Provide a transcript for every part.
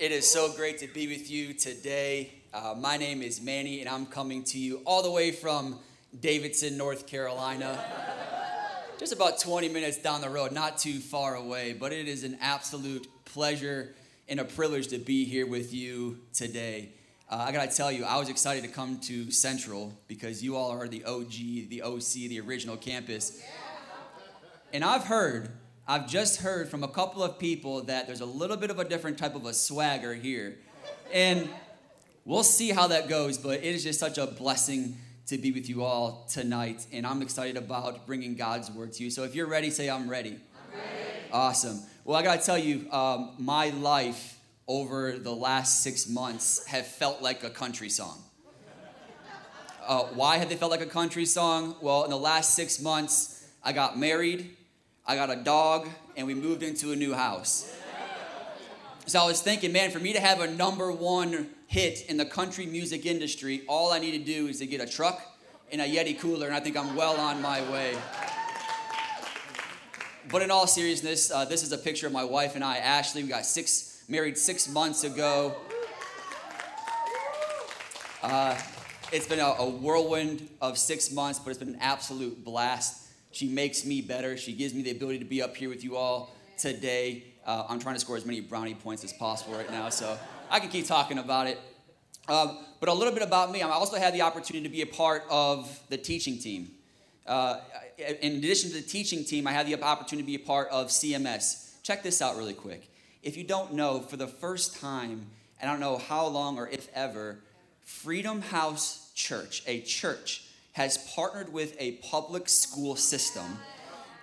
It is so great to be with you today. Uh, my name is Manny, and I'm coming to you all the way from Davidson, North Carolina. Just about 20 minutes down the road, not too far away, but it is an absolute pleasure and a privilege to be here with you today. Uh, I gotta tell you, I was excited to come to Central because you all are the OG, the OC, the original campus. And I've heard I've just heard from a couple of people that there's a little bit of a different type of a swagger here. And we'll see how that goes, but it is just such a blessing to be with you all tonight. And I'm excited about bringing God's word to you. So if you're ready, say, I'm ready. I'm ready. Awesome. Well, I got to tell you, um, my life over the last six months have felt like a country song. Uh, why have they felt like a country song? Well, in the last six months, I got married. I got a dog, and we moved into a new house. So I was thinking, man, for me to have a number one hit in the country music industry, all I need to do is to get a truck and a Yeti cooler, and I think I'm well on my way. But in all seriousness, uh, this is a picture of my wife and I, Ashley. We got six married six months ago. Uh, it's been a, a whirlwind of six months, but it's been an absolute blast. She makes me better. She gives me the ability to be up here with you all today. Uh, I'm trying to score as many brownie points as possible right now, so I can keep talking about it. Um, but a little bit about me. I also had the opportunity to be a part of the teaching team. Uh, in addition to the teaching team, I had the opportunity to be a part of CMS. Check this out really quick. If you don't know, for the first time, and I don't know how long or if ever, Freedom House Church, a church has partnered with a public school system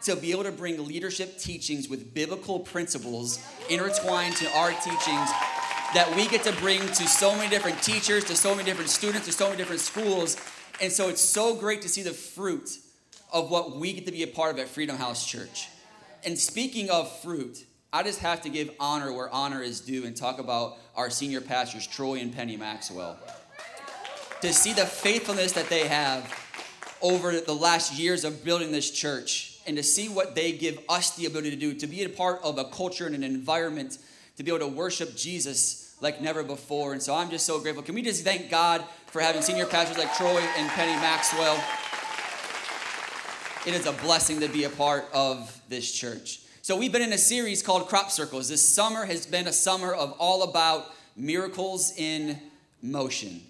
to be able to bring leadership teachings with biblical principles intertwined to our teachings that we get to bring to so many different teachers, to so many different students, to so many different schools. And so it's so great to see the fruit of what we get to be a part of at Freedom House Church. And speaking of fruit, I just have to give honor where honor is due and talk about our senior pastors, Troy and Penny Maxwell to see the faithfulness that they have over the last years of building this church and to see what they give us the ability to do, to be a part of a culture and an environment, to be able to worship Jesus like never before. And so I'm just so grateful. Can we just thank God for having senior pastors like Troy and Penny Maxwell? It is a blessing to be a part of this church. So we've been in a series called Crop Circles. This summer has been a summer of all about miracles in motion.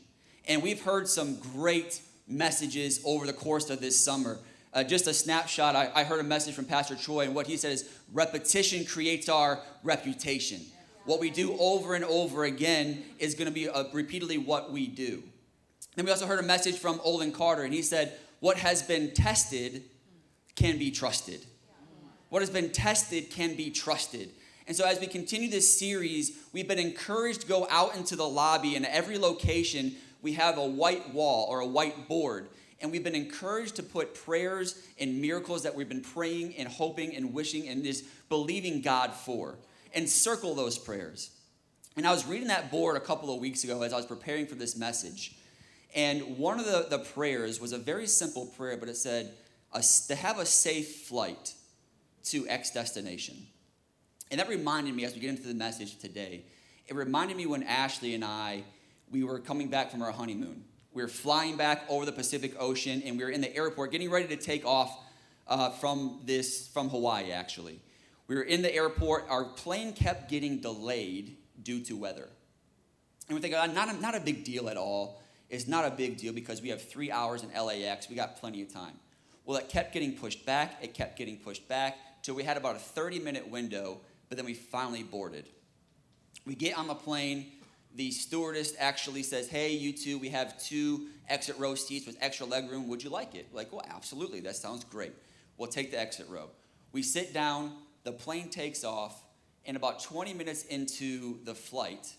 And we've heard some great messages over the course of this summer. Uh, just a snapshot, I, I, heard a message from Pastor Troy, and what he said is repetition creates our reputation. What we do over and over again is going to be uh, repeatedly what we do. Then we also heard a message from Olin Carter, and he said, What has been tested can be trusted. What has been tested can be trusted. And so, as we continue this series, we've been encouraged to go out into the lobby and every location we have a white wall or a white board. And we've been encouraged to put prayers and miracles that we've been praying and hoping and wishing and just believing God for and circle those prayers. And I was reading that board a couple of weeks ago as I was preparing for this message. And one of the, the prayers was a very simple prayer, but it said, to have a safe flight to X destination. And that reminded me as we get into the message today, it reminded me when Ashley and I we were coming back from our honeymoon. We were flying back over the Pacific Ocean, and we were in the airport getting ready to take off uh, from this from Hawaii. Actually, we were in the airport. Our plane kept getting delayed due to weather, and we think, oh, not a, not a big deal at all. It's not a big deal because we have three hours in LAX. We got plenty of time. Well, it kept getting pushed back. It kept getting pushed back till we had about a 30 minute window, but then we finally boarded. We get on the plane the stewardess actually says, Hey, you two, we have two exit row seats with extra leg room. Would you like it? Like, well, absolutely. That sounds great. We'll take the exit row. We sit down, the plane takes off, and about 20 minutes into the flight,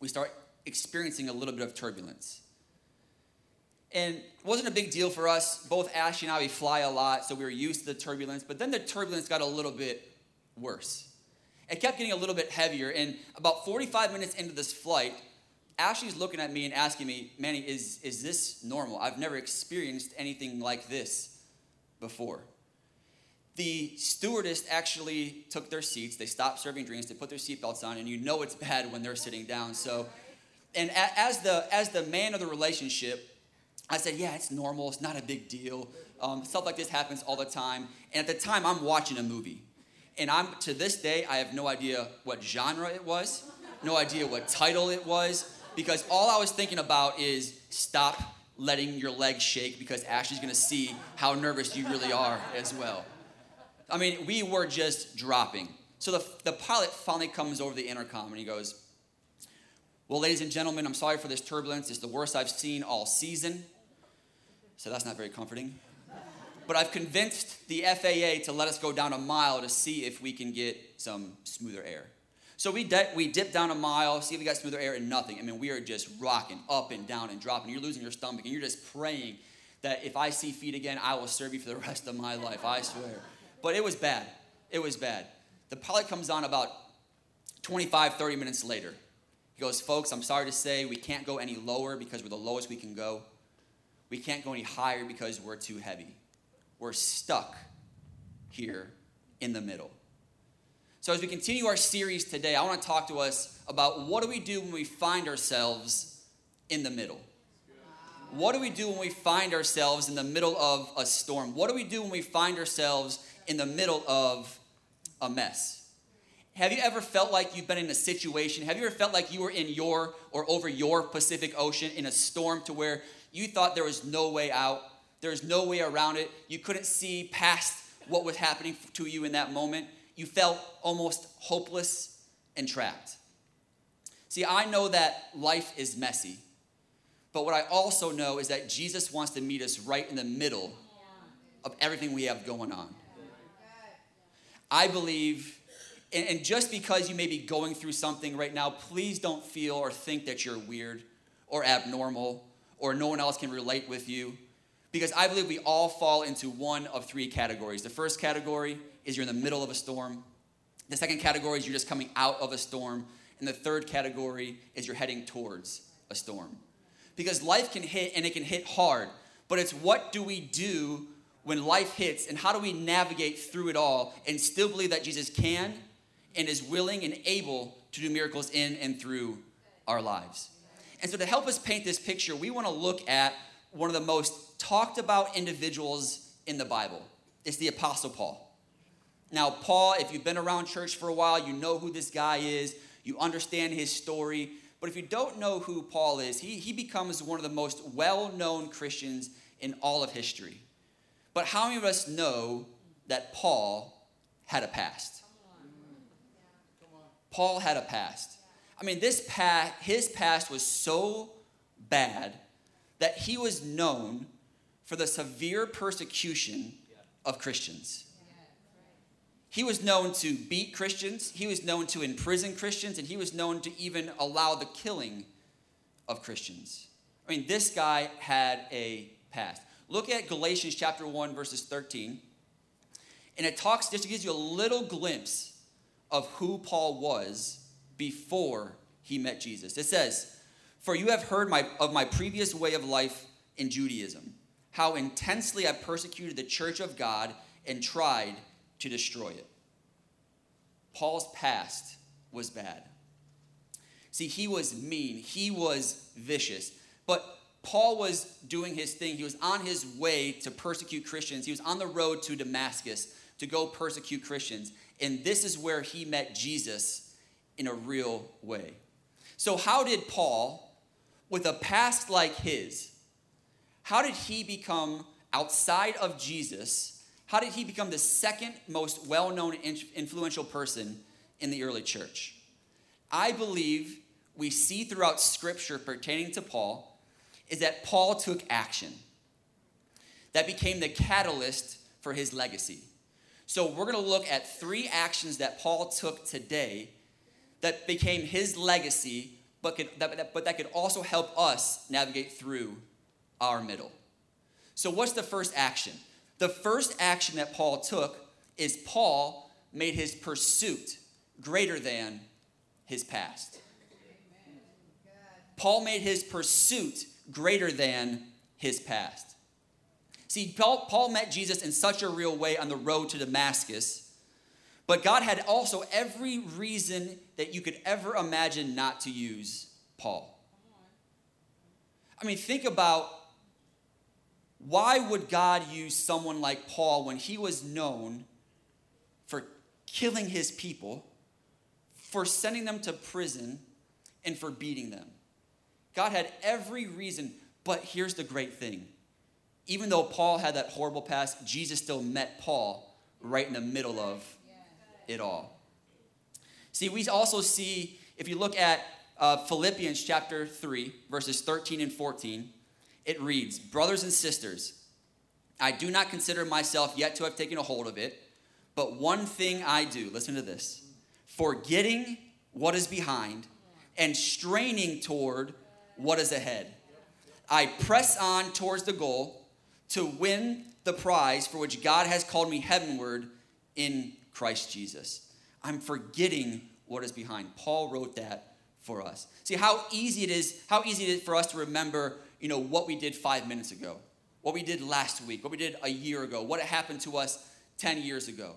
we start experiencing a little bit of turbulence. And it wasn't a big deal for us. Both Ashley and I, we fly a lot, so we were used to the turbulence. But then the turbulence got a little bit worse. It kept getting a little bit heavier. And about 45 minutes into this flight, Ashley's looking at me and asking me, Manny, is, is this normal? I've never experienced anything like this before. The stewardess actually took their seats. They stopped serving drinks. They put their seatbelts on, and you know it's bad when they're sitting down. So, and as the as the man of the relationship, I said, "Yeah, it's normal. It's not a big deal. Um, stuff like this happens all the time." And at the time, I'm watching a movie, and I'm to this day, I have no idea what genre it was, no idea what title it was, because all I was thinking about is stop letting your legs shake because Ashley's gonna see how nervous you really are as well. I mean, we were just dropping. So the, the pilot finally comes over the intercom and he goes, Well, ladies and gentlemen, I'm sorry for this turbulence. It's the worst I've seen all season. So that's not very comforting. But I've convinced the FAA to let us go down a mile to see if we can get some smoother air. So we, we dip down a mile, see if we got smoother air, and nothing. I mean, we are just rocking up and down and dropping. You're losing your stomach, and you're just praying that if I see feet again, I will serve you for the rest of my life. I swear. But it was bad. It was bad. The pilot comes on about 25, 30 minutes later. He goes, Folks, I'm sorry to say we can't go any lower because we're the lowest we can go. We can't go any higher because we're too heavy. We're stuck here in the middle. So, as we continue our series today, I want to talk to us about what do we do when we find ourselves in the middle? What do we do when we find ourselves in the middle of a storm? What do we do when we find ourselves in the middle of a mess? Have you ever felt like you've been in a situation? Have you ever felt like you were in your or over your Pacific Ocean in a storm to where you thought there was no way out, there was no way around it, you couldn't see past what was happening to you in that moment? You felt almost hopeless and trapped. See, I know that life is messy, but what I also know is that Jesus wants to meet us right in the middle of everything we have going on. I believe, and just because you may be going through something right now, please don't feel or think that you're weird or abnormal or no one else can relate with you. Because I believe we all fall into one of three categories. The first category is you're in the middle of a storm. The second category is you're just coming out of a storm. And the third category is you're heading towards a storm. Because life can hit and it can hit hard, but it's what do we do when life hits and how do we navigate through it all and still believe that Jesus can and is willing and able to do miracles in and through our lives. And so, to help us paint this picture, we want to look at one of the most talked about individuals in the Bible. It's the Apostle Paul. Now, Paul, if you've been around church for a while, you know who this guy is, you understand his story. But if you don't know who Paul is, he, he becomes one of the most well known Christians in all of history. But how many of us know that Paul had a past? Paul had a past. I mean, this past, his past was so bad that he was known for the severe persecution of Christians. He was known to beat Christians, he was known to imprison Christians, and he was known to even allow the killing of Christians. I mean, this guy had a past. Look at Galatians chapter 1, verses 13. And it talks, just gives you a little glimpse of who Paul was before he met Jesus. It says, For you have heard my, of my previous way of life in Judaism, how intensely I persecuted the church of God and tried to destroy it. Paul's past was bad. See, he was mean, he was vicious, but Paul was doing his thing. He was on his way to persecute Christians. He was on the road to Damascus to go persecute Christians. And this is where he met Jesus in a real way. So, how did Paul, with a past like his, how did he become outside of Jesus? How did he become the second most well known, influential person in the early church? I believe we see throughout scripture pertaining to Paul is that Paul took action. That became the catalyst for his legacy. So we're going to look at three actions that Paul took today that became his legacy, but, could, that, that, but that could also help us navigate through our middle. So, what's the first action? The first action that Paul took is Paul made his pursuit greater than his past. Paul made his pursuit greater than his past. See, Paul, Paul met Jesus in such a real way on the road to Damascus, but God had also every reason that you could ever imagine not to use Paul. I mean, think about why would God use someone like Paul when he was known for killing his people, for sending them to prison, and for beating them? God had every reason, but here's the great thing. Even though Paul had that horrible past, Jesus still met Paul right in the middle of it all. See, we also see, if you look at uh, Philippians chapter 3, verses 13 and 14, it reads Brothers and sisters, I do not consider myself yet to have taken a hold of it, but one thing I do, listen to this, forgetting what is behind and straining toward what is ahead. I press on towards the goal to win the prize for which God has called me heavenward in Christ Jesus. I'm forgetting what is behind. Paul wrote that for us. See how easy it is, how easy it is for us to remember, you know, what we did 5 minutes ago, what we did last week, what we did a year ago, what happened to us 10 years ago.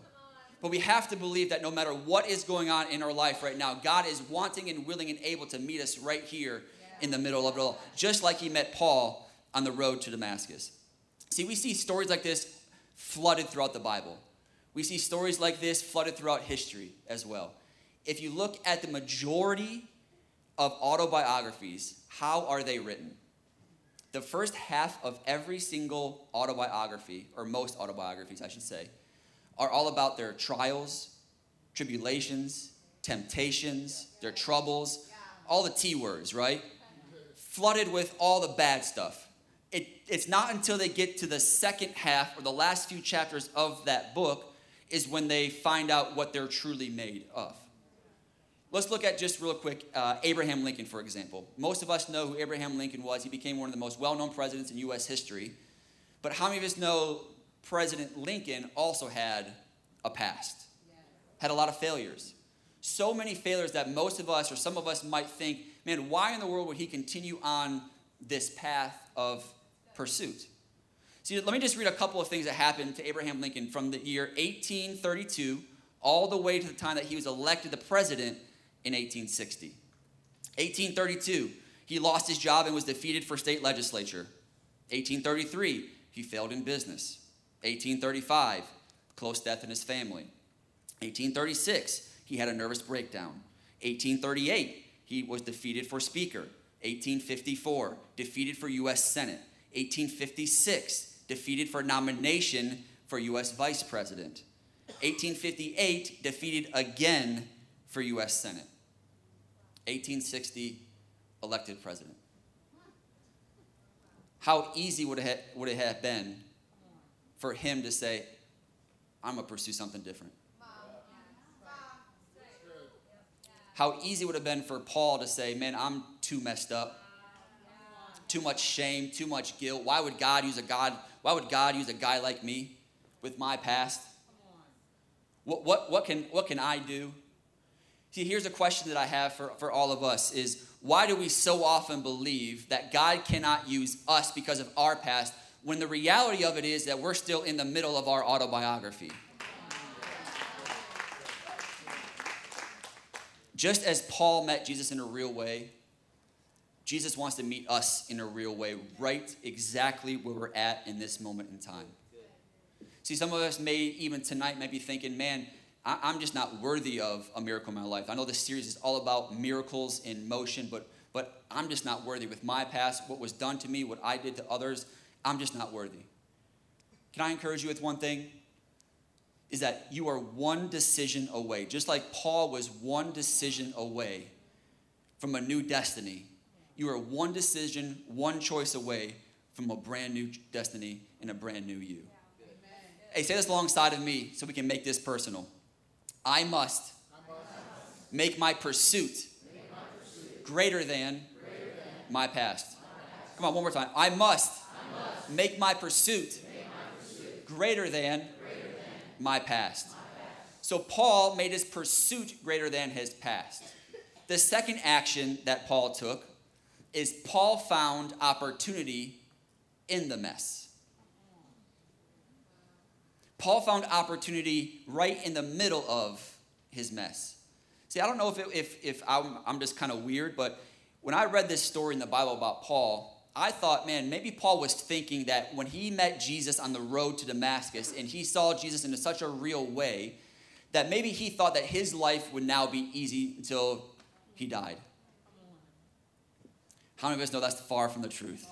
But we have to believe that no matter what is going on in our life right now, God is wanting and willing and able to meet us right here in the middle of it all, just like he met Paul on the road to Damascus. See, we see stories like this flooded throughout the Bible. We see stories like this flooded throughout history as well. If you look at the majority of autobiographies, how are they written? The first half of every single autobiography, or most autobiographies, I should say, are all about their trials, tribulations, temptations, their troubles, all the T words, right? Flooded with all the bad stuff. It, it's not until they get to the second half or the last few chapters of that book is when they find out what they're truly made of. Let's look at just real quick uh, Abraham Lincoln, for example. Most of us know who Abraham Lincoln was. He became one of the most well known presidents in U.S. history. But how many of us know President Lincoln also had a past? Had a lot of failures. So many failures that most of us or some of us might think, man, why in the world would he continue on this path of pursuit? See, let me just read a couple of things that happened to Abraham Lincoln from the year 1832 all the way to the time that he was elected the president in 1860. 1832, he lost his job and was defeated for state legislature. 1833, he failed in business. 1835, close death in his family. 1836, he had a nervous breakdown. 1838, he was defeated for speaker. 1854, defeated for U.S. Senate. 1856, defeated for nomination for U.S. Vice President. 1858, defeated again for U.S. Senate. 1860, elected president. How easy would it, have, would it have been for him to say, I'm going to pursue something different? How easy would it have been for Paul to say, Man, I'm too messed up. Too much shame, too much guilt. Why would God use a God why would God use a guy like me with my past? What, what, what, can, what can I do? See, here's a question that I have for, for all of us is why do we so often believe that God cannot use us because of our past when the reality of it is that we're still in the middle of our autobiography? Just as Paul met Jesus in a real way, Jesus wants to meet us in a real way, right exactly where we're at in this moment in time. See, some of us may even tonight may be thinking, man, I, am just not worthy of a miracle in my life. I know this series is all about miracles in motion, but but I'm just not worthy with my past, what was done to me, what I did to others. I'm just not worthy. Can I encourage you with one thing? Is that you are one decision away, just like Paul was one decision away from a new destiny you are one decision, one choice away from a brand new destiny and a brand new you. Hey, say this alongside of me so we can make this personal. I must make my pursuit greater than, my past. Come on, one more time. I must, make my pursuit, greater than, my past. So Paul made his pursuit greater than his past. The second action that Paul took is Paul found opportunity in the mess. Paul found opportunity right in the middle of his mess. See, I don't know if, it, if, if I'm, I'm just kind of weird, but when I read this story in the Bible about Paul, I thought, man, maybe Paul was thinking that when he met Jesus on the road to Damascus and he saw Jesus in such a real way, that maybe he thought that his life would now be easy until he died. How many of us know that's far from the truth?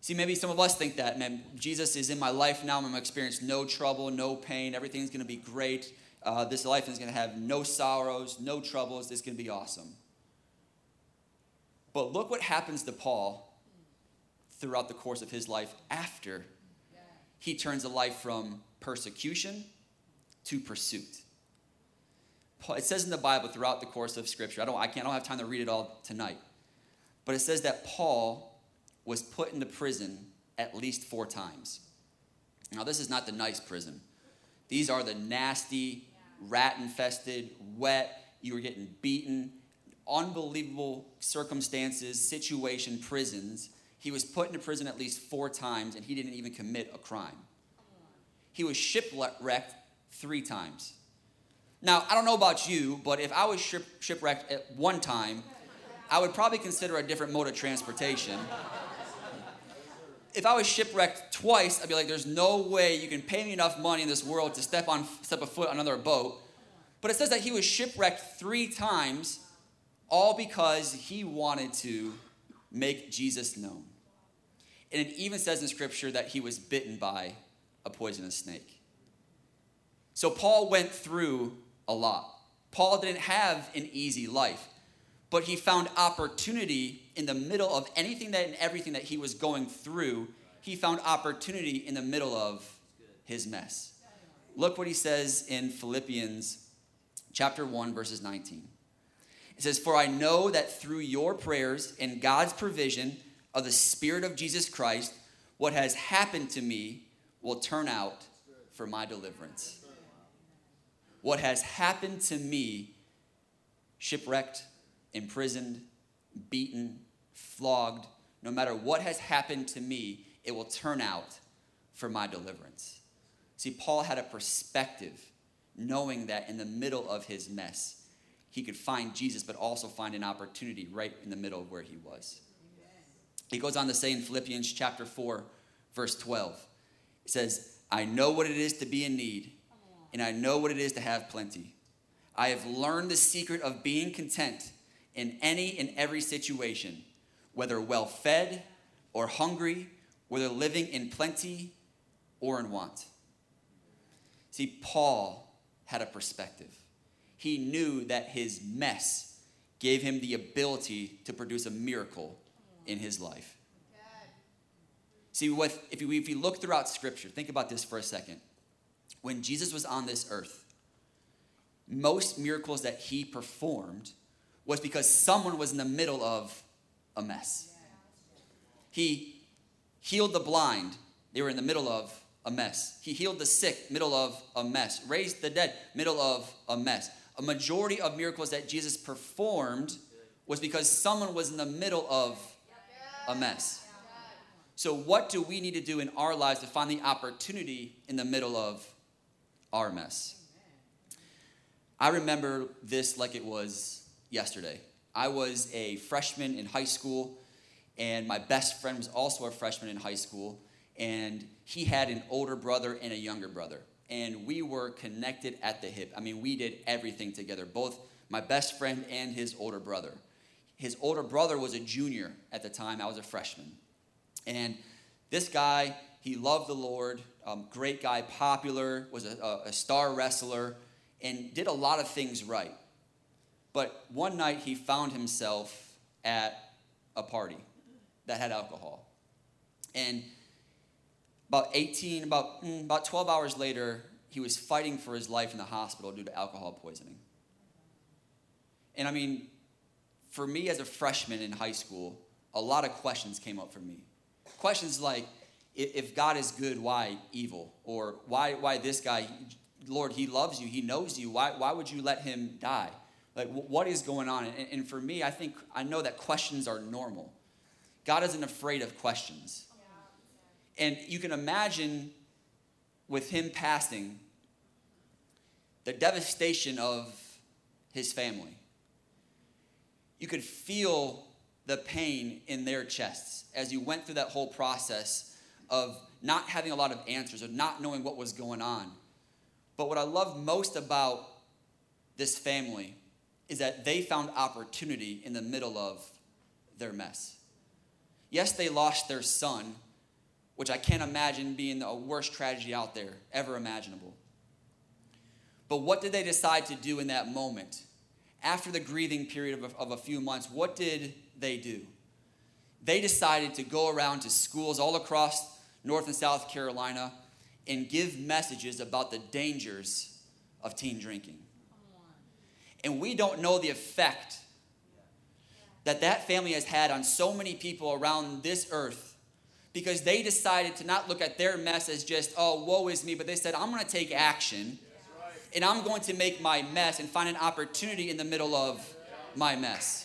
See, maybe some of us think that, man, Jesus is in my life now. I'm going to experience no trouble, no pain. Everything's going to be great. Uh, this life is going to have no sorrows, no troubles. It's going to be awesome. But look what happens to Paul throughout the course of his life after he turns a life from persecution to pursuit. It says in the Bible throughout the course of Scripture, I don't, I can't, I don't have time to read it all tonight, but it says that Paul was put into prison at least four times. Now, this is not the nice prison. These are the nasty, rat infested, wet, you were getting beaten, unbelievable circumstances, situation, prisons. He was put into prison at least four times and he didn't even commit a crime. He was shipwrecked three times. Now, I don't know about you, but if I was ship, shipwrecked at one time, I would probably consider a different mode of transportation. If I was shipwrecked twice, I'd be like, there's no way you can pay me enough money in this world to step on step a foot on another boat. But it says that he was shipwrecked three times all because he wanted to make Jesus known. And it even says in scripture that he was bitten by a poisonous snake. So Paul went through a lot. Paul didn't have an easy life, but he found opportunity in the middle of anything that and everything that he was going through. He found opportunity in the middle of his mess. Look what he says in Philippians chapter 1 verses 19. It says, For I know that through your prayers and God's provision of the Spirit of Jesus Christ, what has happened to me will turn out for my deliverance. What has happened to me, shipwrecked, imprisoned, beaten, flogged, no matter what has happened to me, it will turn out for my deliverance. See, Paul had a perspective knowing that in the middle of his mess, he could find Jesus, but also find an opportunity right in the middle of where he was. He goes on to say in Philippians chapter 4, verse 12, it says, I know what it is to be in need, and I know what it is to have plenty. I have learned the secret of being content in any and every situation, whether well fed or hungry, whether living in plenty or in want. See, Paul had a perspective he knew that his mess gave him the ability to produce a miracle in his life. See, with, if, you, if you look throughout Scripture, think about this for a second. When Jesus was on this earth, most miracles that he performed was because someone was in the middle of a mess. He healed the blind, they were in the middle of a mess. He healed the sick, middle of a mess. Raised the dead, middle of a mess a majority of miracles that Jesus performed was because someone was in the middle of a mess. So, what do we need to do in our lives to find the opportunity in the middle of our mess? I remember this like it was yesterday. I was a freshman in high school, and my best friend was also a freshman in high school, and he had an older brother and a younger brother and we were connected at the hip. I mean, we did everything together, both my best friend and his older brother. His older brother was a junior at the time, I was a freshman. And this guy, he loved the Lord, um, great guy, popular, was a, a star wrestler, and did a lot of things right. But one night he found himself at a party that had alcohol. And about 18, about, mm, about 12 hours later, he was fighting for his life in the hospital due to alcohol poisoning. And I mean, for me as a freshman in high school, a lot of questions came up for me. Questions like, if God is good, why evil? Or why, why this guy, Lord, he loves you, he knows you, why, why would you let him die? Like, what is going on? And, and for me, I think, I know that questions are normal. God isn't afraid of questions. And you can imagine with him passing the devastation of his family. You could feel the pain in their chests as you went through that whole process of not having a lot of answers, or not knowing what was going on. But what I love most about this family is that they found opportunity in the middle of their mess. Yes, they lost their son, which I can't imagine being the worst tragedy out there ever imaginable. But what did they decide to do in that moment? After the grieving period of a, of a few months, what did they do? They decided to go around to schools all across North and South Carolina and give messages about the dangers of teen drinking. And we don't know the effect that that family has had on so many people around this earth because they decided to not look at their mess as just, oh, woe is me, but they said, I'm going to take action and I'm going to make my mess and find an opportunity in the middle of my mess.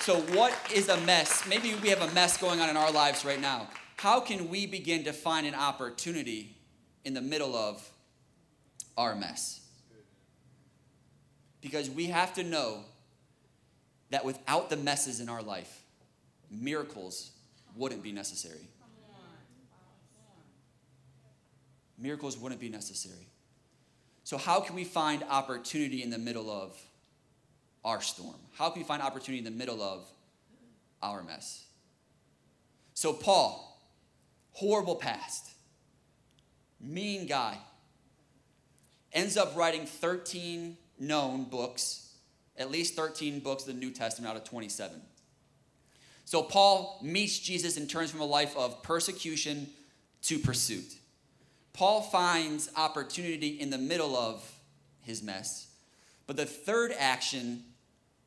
So, what is a mess? Maybe we have a mess going on in our lives right now. How can we begin to find an opportunity in the middle of our mess? Because we have to know that without the messes in our life, miracles wouldn't be necessary. Miracles wouldn't be necessary. So, how can we find opportunity in the middle of our storm? How can we find opportunity in the middle of our mess? So, Paul, horrible past, mean guy, ends up writing 13 known books, at least 13 books of the New Testament out of 27. So, Paul meets Jesus and turns from a life of persecution to pursuit. Paul finds opportunity in the middle of his mess. But the third action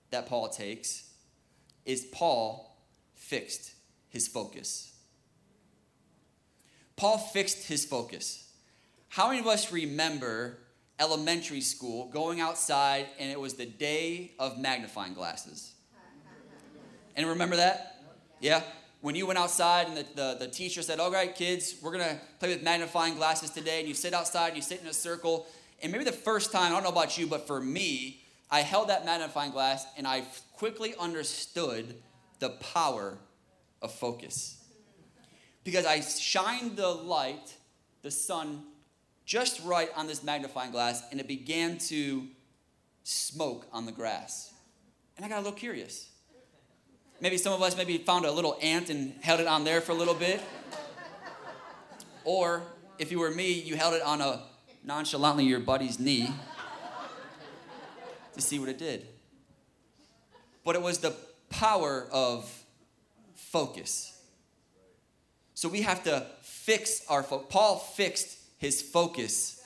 that Paul takes is Paul fixed his focus. Paul fixed his focus. How many of us remember elementary school going outside and it was the day of magnifying glasses? And remember that? Yeah? When you went outside and the, the, the teacher said, All right, kids, we're going to play with magnifying glasses today. And you sit outside and you sit in a circle. And maybe the first time, I don't know about you, but for me, I held that magnifying glass and I quickly understood the power of focus. Because I shined the light, the sun, just right on this magnifying glass and it began to smoke on the grass. And I got a little curious. Maybe some of us maybe found a little ant and held it on there for a little bit. Or if you were me, you held it on a nonchalantly your buddy's knee to see what it did. But it was the power of focus. So we have to fix our focus. Paul fixed his focus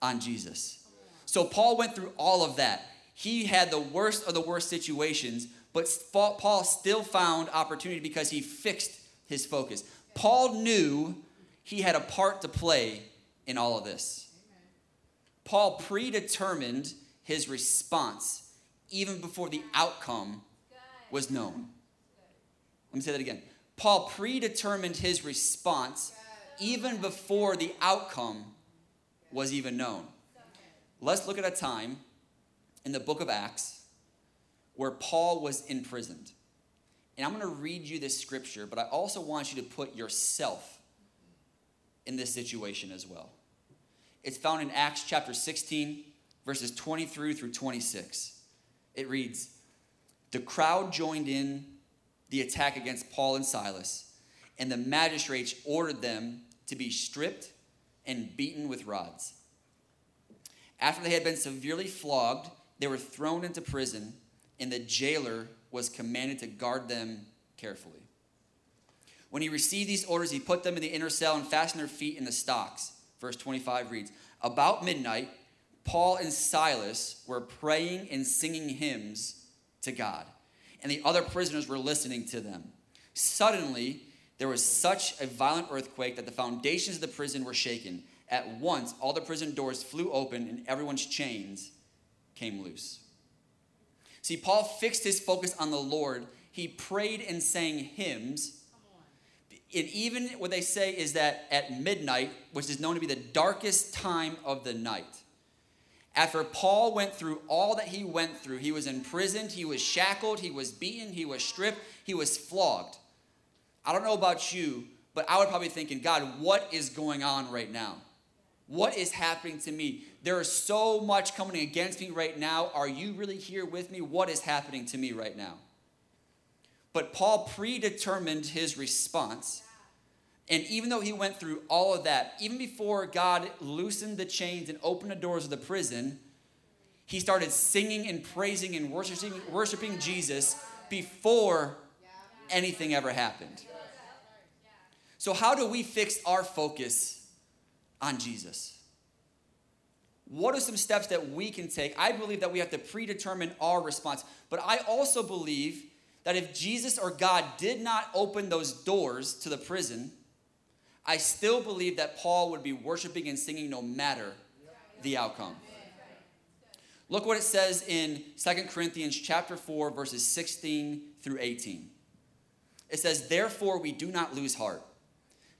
on Jesus. So Paul went through all of that. He had the worst of the worst situations, but Paul still found opportunity because he fixed his focus. Paul knew he had a part to play in all of this. Paul predetermined his response even before the outcome was known. Let me say that again. Paul predetermined his response even before the outcome was even known. Let's look at a time in the book of Acts where Paul was imprisoned. And I'm going to read you this scripture, but I also want you to put yourself in this situation as well. It's found in Acts chapter 16, verses 23 through 26. It reads The crowd joined in the attack against Paul and Silas, and the magistrates ordered them to be stripped and beaten with rods. After they had been severely flogged, they were thrown into prison, and the jailer was commanded to guard them carefully. When he received these orders, he put them in the inner cell and fastened their feet in the stocks. Verse 25 reads About midnight, Paul and Silas were praying and singing hymns to God. and the other prisoners were listening to them. Suddenly, there was such a violent earthquake that the foundations of the prison were shaken. At once, all the prison doors flew open and everyone's chains came loose. See, Paul fixed his focus on the Lord. He prayed and sang hymns. And even what they say is that at midnight, which is known to be the darkest time of the night, after Paul went through all that he went through, he was imprisoned, he was shackled, he was beaten, he was stripped, he was flogged. I don't know about you, but I would probably thinking, God, what is going on right now? What is happening to me? There is so much coming against me right now. Are you really here with me? What is happening to me right now? But Paul predetermined his response. And even though he went through all of that, even before God loosened the chains and opened the doors of the prison, he started singing and praising and worshiping, worshiping Jesus before anything ever happened. So, how do we fix our focus on Jesus? What are some steps that we can take? I believe that we have to predetermine our response, but I also believe that if Jesus or God did not open those doors to the prison, I still believe that Paul would be worshiping and singing no matter the outcome. Look what it says in Second Corinthians chapter 4 verses 16 through 18. It says, "Therefore we do not lose heart."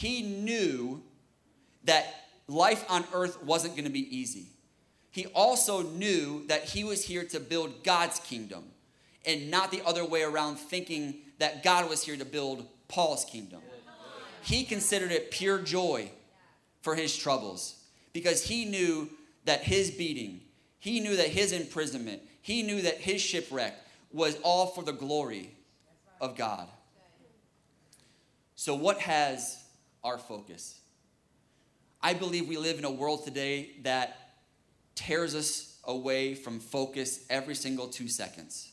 he knew that life on earth wasn't going to be easy. He also knew that he was here to build God's kingdom and not the other way around, thinking that God was here to build Paul's kingdom. He considered it pure joy for his troubles because he knew that his beating, he knew that his imprisonment, he knew that his shipwreck was all for the glory of God. So, what has our focus. I believe we live in a world today that tears us away from focus every single two seconds.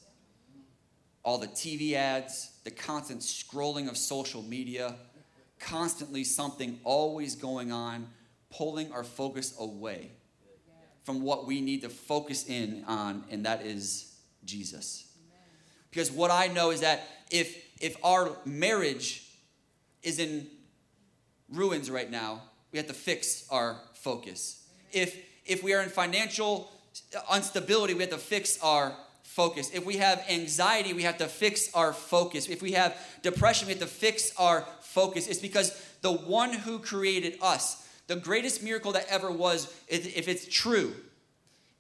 All the TV ads, the constant scrolling of social media, constantly something always going on, pulling our focus away from what we need to focus in on, and that is Jesus. Because what I know is that if if our marriage is in ruins right now, we have to fix our focus. If if we are in financial instability, we have to fix our focus. If we have anxiety, we have to fix our focus. If we have depression, we have to fix our focus. It's because the one who created us, the greatest miracle that ever was, if it's true,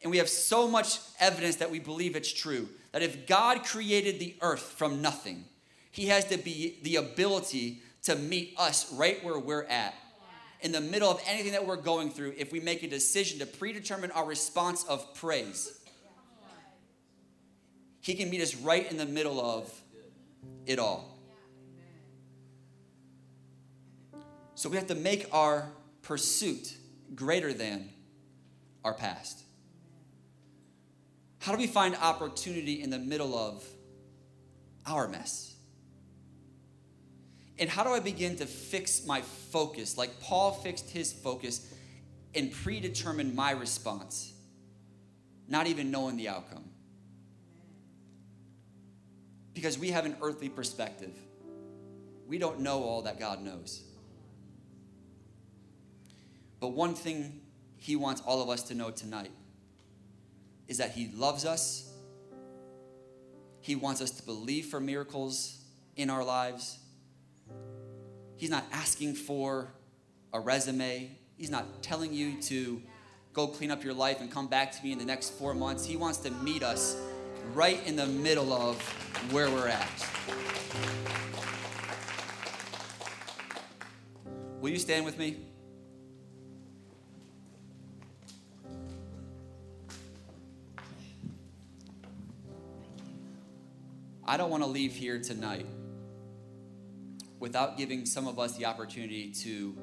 and we have so much evidence that we believe it's true, that if God created the earth from nothing, he has to be the ability to meet us right where we're at. In the middle of anything that we're going through, if we make a decision to predetermine our response of praise, He can meet us right in the middle of it all. So we have to make our pursuit greater than our past. How do we find opportunity in the middle of our mess? And how do I begin to fix my focus, like Paul fixed his focus and predetermined my response, not even knowing the outcome? Because we have an earthly perspective. We don't know all that God knows. But one thing he wants all of us to know tonight is that he loves us. He wants us to believe for miracles in our lives He's not asking for a resume. He's not telling you to go clean up your life and come back to me in the next four months. He wants to meet us right in the middle of where we're at. Will you stand with me? I don't want to leave here tonight without giving some of us the opportunity to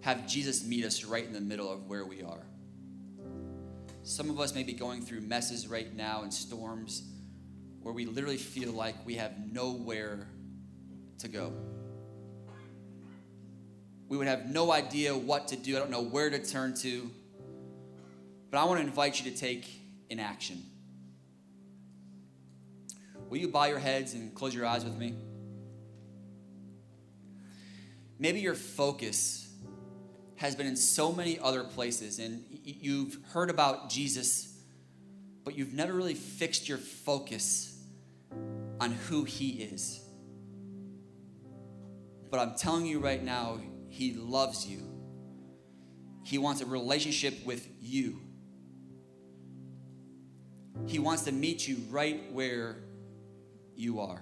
have Jesus meet us right in the middle of where we are. Some of us may be going through messes right now and storms where we literally feel like we have nowhere to go. We would have no idea what to do. I don't know where to turn to. But I want to invite you to take an action. Will you bow your heads and close your eyes with me? Maybe your focus has been in so many other places, and you've heard about Jesus, but you've never really fixed your focus on who He is. But I'm telling you right now, He loves you. He wants a relationship with you. He wants to meet you right where you are.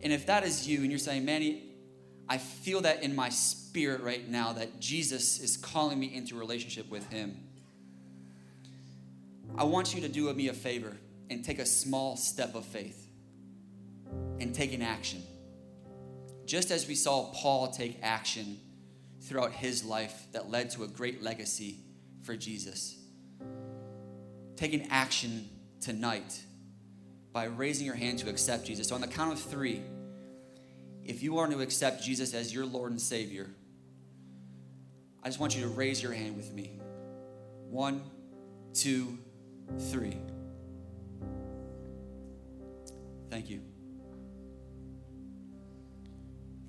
And if that is you and you're saying, Manny, I feel that in my spirit right now that Jesus is calling me into relationship with Him, I want you to do me a favor and take a small step of faith and take an action. Just as we saw Paul take action throughout his life that led to a great legacy for Jesus. Take an action tonight by raising your hand to accept Jesus. So, on the count of three, if you are to accept Jesus as your Lord and Savior, I just want you to raise your hand with me. One, two, three. Thank you.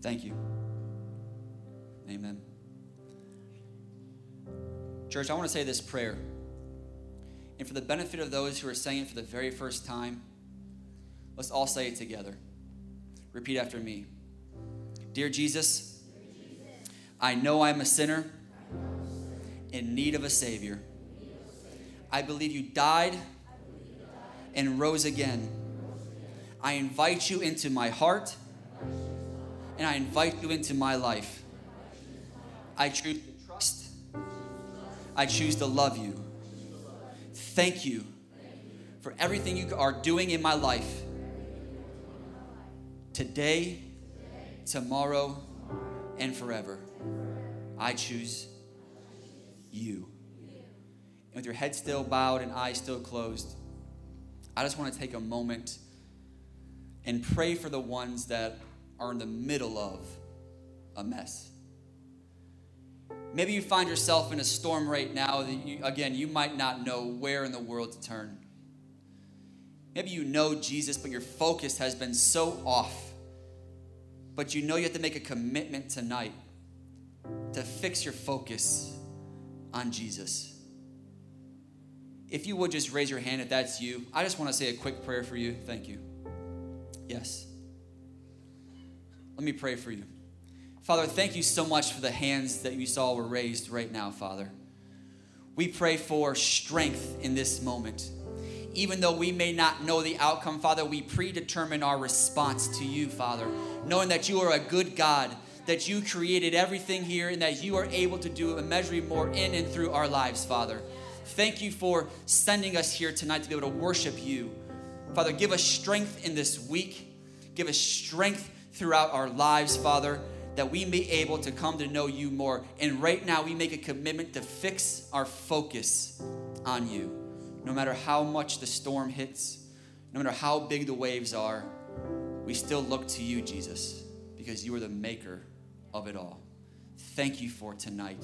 Thank you. Amen. Church, I want to say this prayer. And for the benefit of those who are saying it for the very first time, let's all say it together. Repeat after me Dear Jesus, I know I'm a sinner in need of a Savior. I believe you died and rose again. I invite you into my heart and I invite you into my life. I choose to trust. I choose to love you. Thank you for everything you are doing in my life. Today, tomorrow, and forever. I choose you. And with your head still bowed and eyes still closed, I just want to take a moment and pray for the ones that are in the middle of a mess. Maybe you find yourself in a storm right now that you, again, you might not know where in the world to turn. Maybe you know Jesus, but your focus has been so off. But you know you have to make a commitment tonight to fix your focus on Jesus. If you would just raise your hand if that's you, I just want to say a quick prayer for you. Thank you. Yes. Let me pray for you. Father, thank you so much for the hands that you saw were raised right now, Father. We pray for strength in this moment. Even though we may not know the outcome, Father, we predetermine our response to you, Father, knowing that you are a good God, that you created everything here, and that you are able to do immeasurably more in and through our lives, Father. Thank you for sending us here tonight to be able to worship you. Father, give us strength in this week. Give us strength throughout our lives, Father that we may be able to come to know you more. And right now, we make a commitment to fix our focus on you. No matter how much the storm hits, no matter how big the waves are, we still look to you, Jesus, because you are the maker of it all. Thank you for tonight.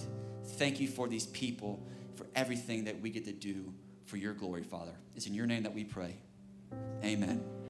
Thank you for these people, for everything that we get to do for your glory, Father. It's in your name that we pray. Amen.